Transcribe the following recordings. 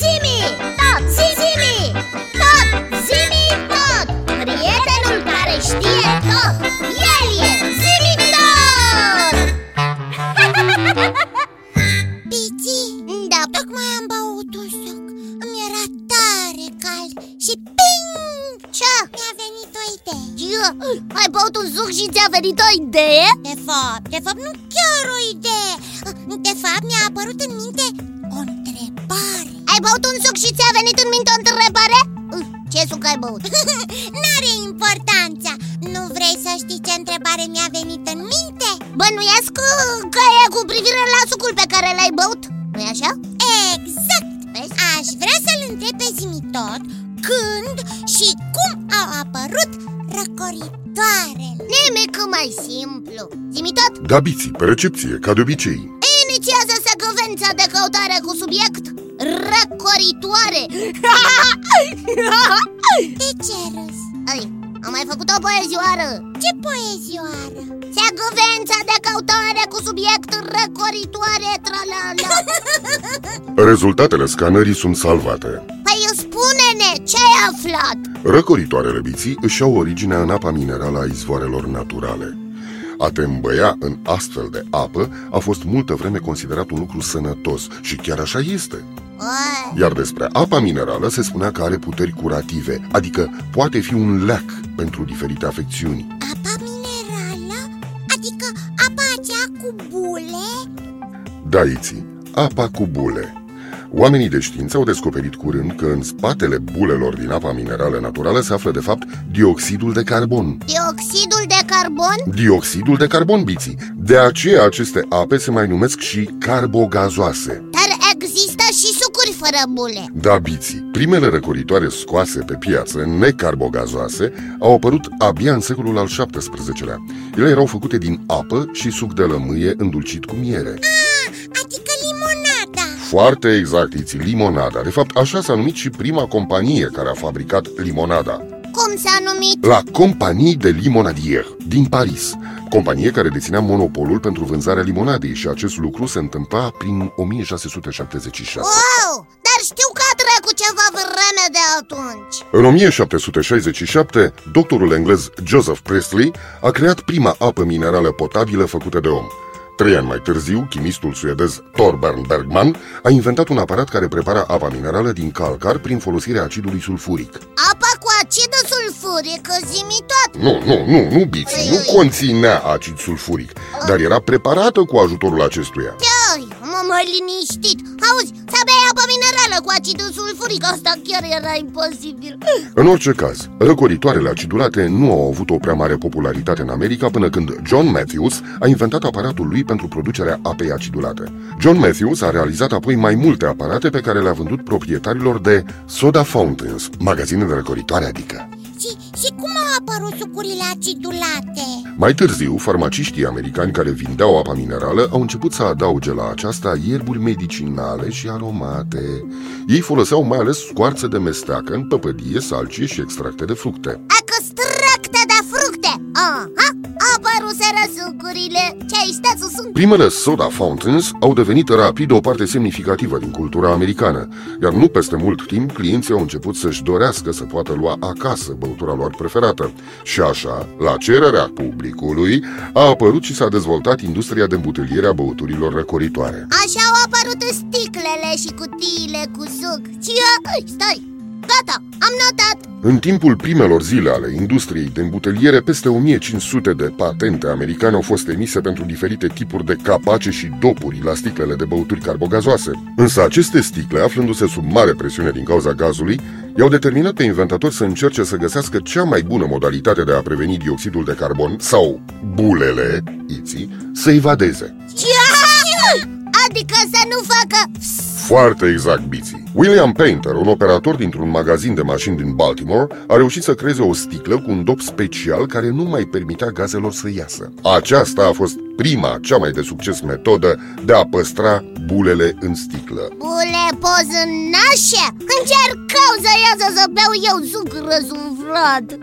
Zimi, tot, zimi, tot, zimi, tot Prietenul care știe tot, el e zimi tot Pici, Da, tocmai am băut un suc Îmi era tare cald și ping! ce? Mi-a venit o idee Ce? Ai băut un suc și ți-a venit o idee? De fapt, de fapt nu chiar o idee De fapt mi-a apărut în minte o întrebare Ai băut un suc și ți-a venit în minte o întrebare? Uh, Ce suc ai băut? N-are importanța Nu vrei să știi ce întrebare mi-a venit în minte? Bănuiesc că, că e cu privire la sucul pe care l-ai băut nu-i așa? Exact! Vezi? Aș vrea să-l întreb pe Zimitot când și cum au apărut răcoritoarele Nimic mai simplu Zimi tot, Da, biții, pe recepție, ca de obicei inițiază secvența de căutare cu subiect Răcoritoare De ce râs? Ai, am mai făcut o poezioară Ce poezioară? Secvența de căutare cu subiect răcoritoare tralala Rezultatele scanării sunt salvate Păi spune-ne, ce ai aflat? Răcoritoarele biții își au originea în apa minerală a izvoarelor naturale a te îmbăia în astfel de apă a fost multă vreme considerat un lucru sănătos și chiar așa este. Oi, Iar despre apa minerală se spunea că are puteri curative, adică poate fi un leac pentru diferite afecțiuni. Apa minerală? Adică apa aceea cu bule? Da, Iții, apa cu bule. Oamenii de știință au descoperit curând că în spatele bulelor din apa minerală naturală se află de fapt dioxidul de carbon. dioxidul de carbon? Dioxidul de carbon, biții. De aceea aceste ape se mai numesc și carbogazoase. Fără bule Da, biții. Primele răcoritoare scoase pe piață, necarbogazoase, au apărut abia în secolul al XVII-lea. Ele erau făcute din apă și suc de lămâie îndulcit cu miere. Adică limonada Foarte exact, Iții, limonada. De fapt, așa s-a numit și prima companie care a fabricat limonada. Cum s-a numit? La Compagnie de Limonadier din Paris, companie care deținea monopolul pentru vânzarea limonadei și acest lucru se întâmpla prin 1676. Wow, dar știu că a trecut ceva vreme de atunci În 1767, doctorul englez Joseph Priestley a creat prima apă minerală potabilă făcută de om. Trei ani mai târziu, chimistul suedez Torbern Bergman a inventat un aparat care prepara apa minerală din calcar prin folosirea acidului sulfuric. Apa cu acid sulfuric, zimi tot Nu, nu, nu, nu biți, nu conținea acid sulfuric, dar era preparată cu ajutorul acestuia. Ai, mă mai liniștit Auzi, să bei apă minerală cu acid sulfuric Asta chiar era imposibil În orice caz, răcoritoarele acidulate nu au avut o prea mare popularitate în America până când John Matthews a inventat aparatul lui pentru producerea apei acidulate. John Matthews a realizat apoi mai multe aparate pe care le-a vândut proprietarilor de Soda Fountains, magazine de răcoritoare adică. și, și cum au apărut sucurile acidulate? Mai târziu, farmaciștii americani care vindeau apa minerală au început să adauge la aceasta ierburi medicinale și aromate. Ei foloseau mai ales scoarță de mesteacă în păpădie, salcie și extracte de fructe. Extracte sucurile Ce aistețul sunt Primele soda fountains au devenit rapid o parte semnificativă din cultura americană, iar nu peste mult timp clienții au început să-și dorească să poată lua acasă băutura lor preferată. Și așa, la cererea publicului, a apărut și s-a dezvoltat industria de îmbuteliere a băuturilor răcoritoare. Așa au apărut sticlele și cutiile cu suc Ce? Stai, gata, am notat În timpul primelor zile ale industriei de îmbuteliere, peste 1500 de patente americane au fost emise pentru diferite tipuri de capace și dopuri la sticlele de băuturi carbogazoase. Însă aceste sticle, aflându-se sub mare presiune din cauza gazului, i-au determinat pe inventatori să încerce să găsească cea mai bună modalitate de a preveni dioxidul de carbon sau bulele, iții, să evadeze. Ce? Adică să nu facă Foarte exact, biții. William Painter, un operator dintr-un magazin de mașini din Baltimore, a reușit să creeze o sticlă cu un dop special care nu mai permitea gazelor să iasă. Aceasta a fost prima, cea mai de succes metodă de a păstra bulele în sticlă. Bule pozânașe Încercau să iasă să beau eu suc răsuflat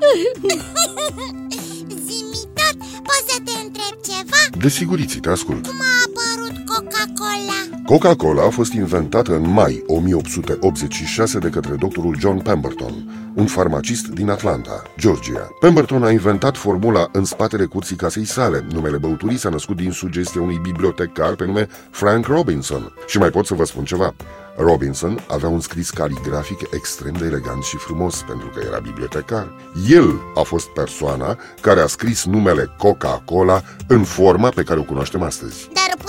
Zimi tot, poți să te întreb ceva? Desiguriți, te ascult. Cum a apărut Coca-Cola? Coca-Cola a fost inventată în mai 1886 de către doctorul John Pemberton, un farmacist din Atlanta, Georgia. Pemberton a inventat formula în spatele curții casei sale. Numele băuturii s-a născut din sugestia unui bibliotecar pe nume Frank Robinson. Și mai pot să vă spun ceva. Robinson avea un scris caligrafic extrem de elegant și frumos pentru că era bibliotecar. El a fost persoana care a scris numele Coca-Cola în forma pe care o cunoaștem astăzi. Dar până la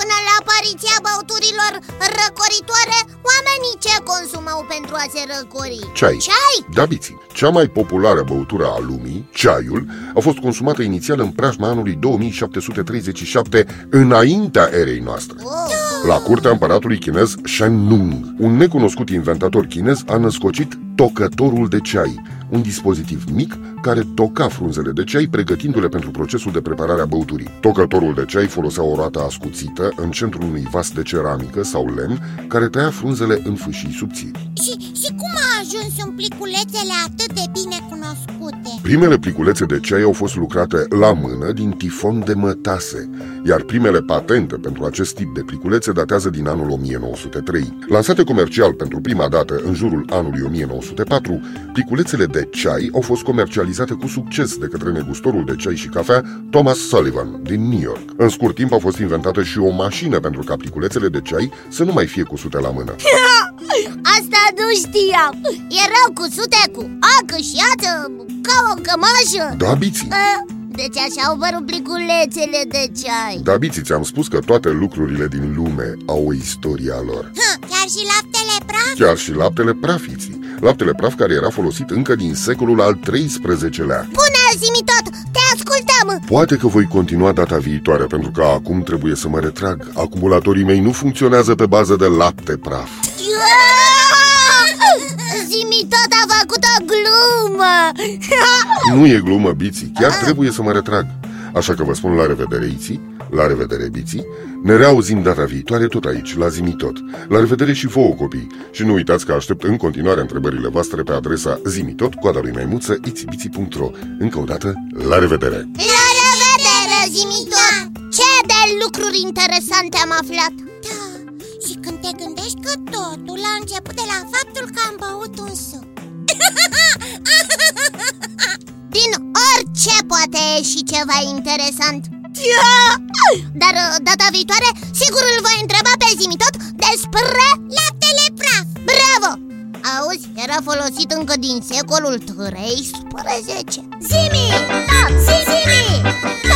apariția băuturilor răcoritoare, oamenii ce consumau pentru a se răcori? Ceai. Ceai? Da, biții. Cea mai populară băutură a lumii, ceaiul, a fost consumată inițial în preajma anului 2737 înaintea erei noastre. Oh. La curtea împăratului chinez Shen Nung, un necunoscut inventator chinez a născocit tocătorul de ceai, un dispozitiv mic care toca frunzele de ceai pregătindu-le pentru procesul de preparare a băuturii. Tocătorul de ceai folosea o roată ascuțită în centrul unui vas de ceramică sau lemn care tăia frunzele în fâșii subțiri. Și, și cum a ajuns în pliculețele atât de bine cunoscute? Primele pliculețe de ceai au fost lucrate la mână din tifon de mătase, iar primele patente pentru acest tip de pliculețe datează din anul 1903. Lansate comercial pentru prima dată în jurul anului 1904, pliculețele de ceai au fost comercializate cu succes de către negustorul de ceai și cafea Thomas Sullivan din New York. În scurt timp a fost inventată și o mașină pentru ca pliculețele de ceai să nu mai fie cusute la mână. Asta nu știam Erau cusute cu acă și ață, ca o cămașă Da, biții! A, Deci așa au vărut pliculețele de ceai Da, biții, ți-am spus că toate lucrurile din lume au o istorie a lor. Hă, chiar și laptele praf? Chiar și laptele prafiții. Laptele praf care era folosit încă din secolul al XIII-lea. Bună, zimi tot, te ascultăm Poate că voi continua data viitoare, pentru că acum trebuie să mă retrag. Acumulatorii mei nu funcționează pe bază de lapte praf. Zimi tot a făcut o glumă Nu e glumă, biții, chiar trebuie să mă retrag. Așa că vă spun la revedere, Iții, la revedere, biții. Ne reauzim data viitoare tot aici, la Zimitot. La revedere și vouă, copii. Și nu uitați că aștept în continuare întrebările voastre pe adresa zimitot, coada lui maimuță, itibiții.ro. Încă o dată, la revedere! La revedere, zimi tot Ce de lucruri interesante am aflat Da, și când te gândești că totul a început de la faptul că am băut un suc orice poate ieși ceva interesant Dar uh, data viitoare sigur îl voi întreba pe zimi tot despre Laptele praf Bravo! Auzi, era folosit încă din secolul 13 Zimi! Tot! Zimi!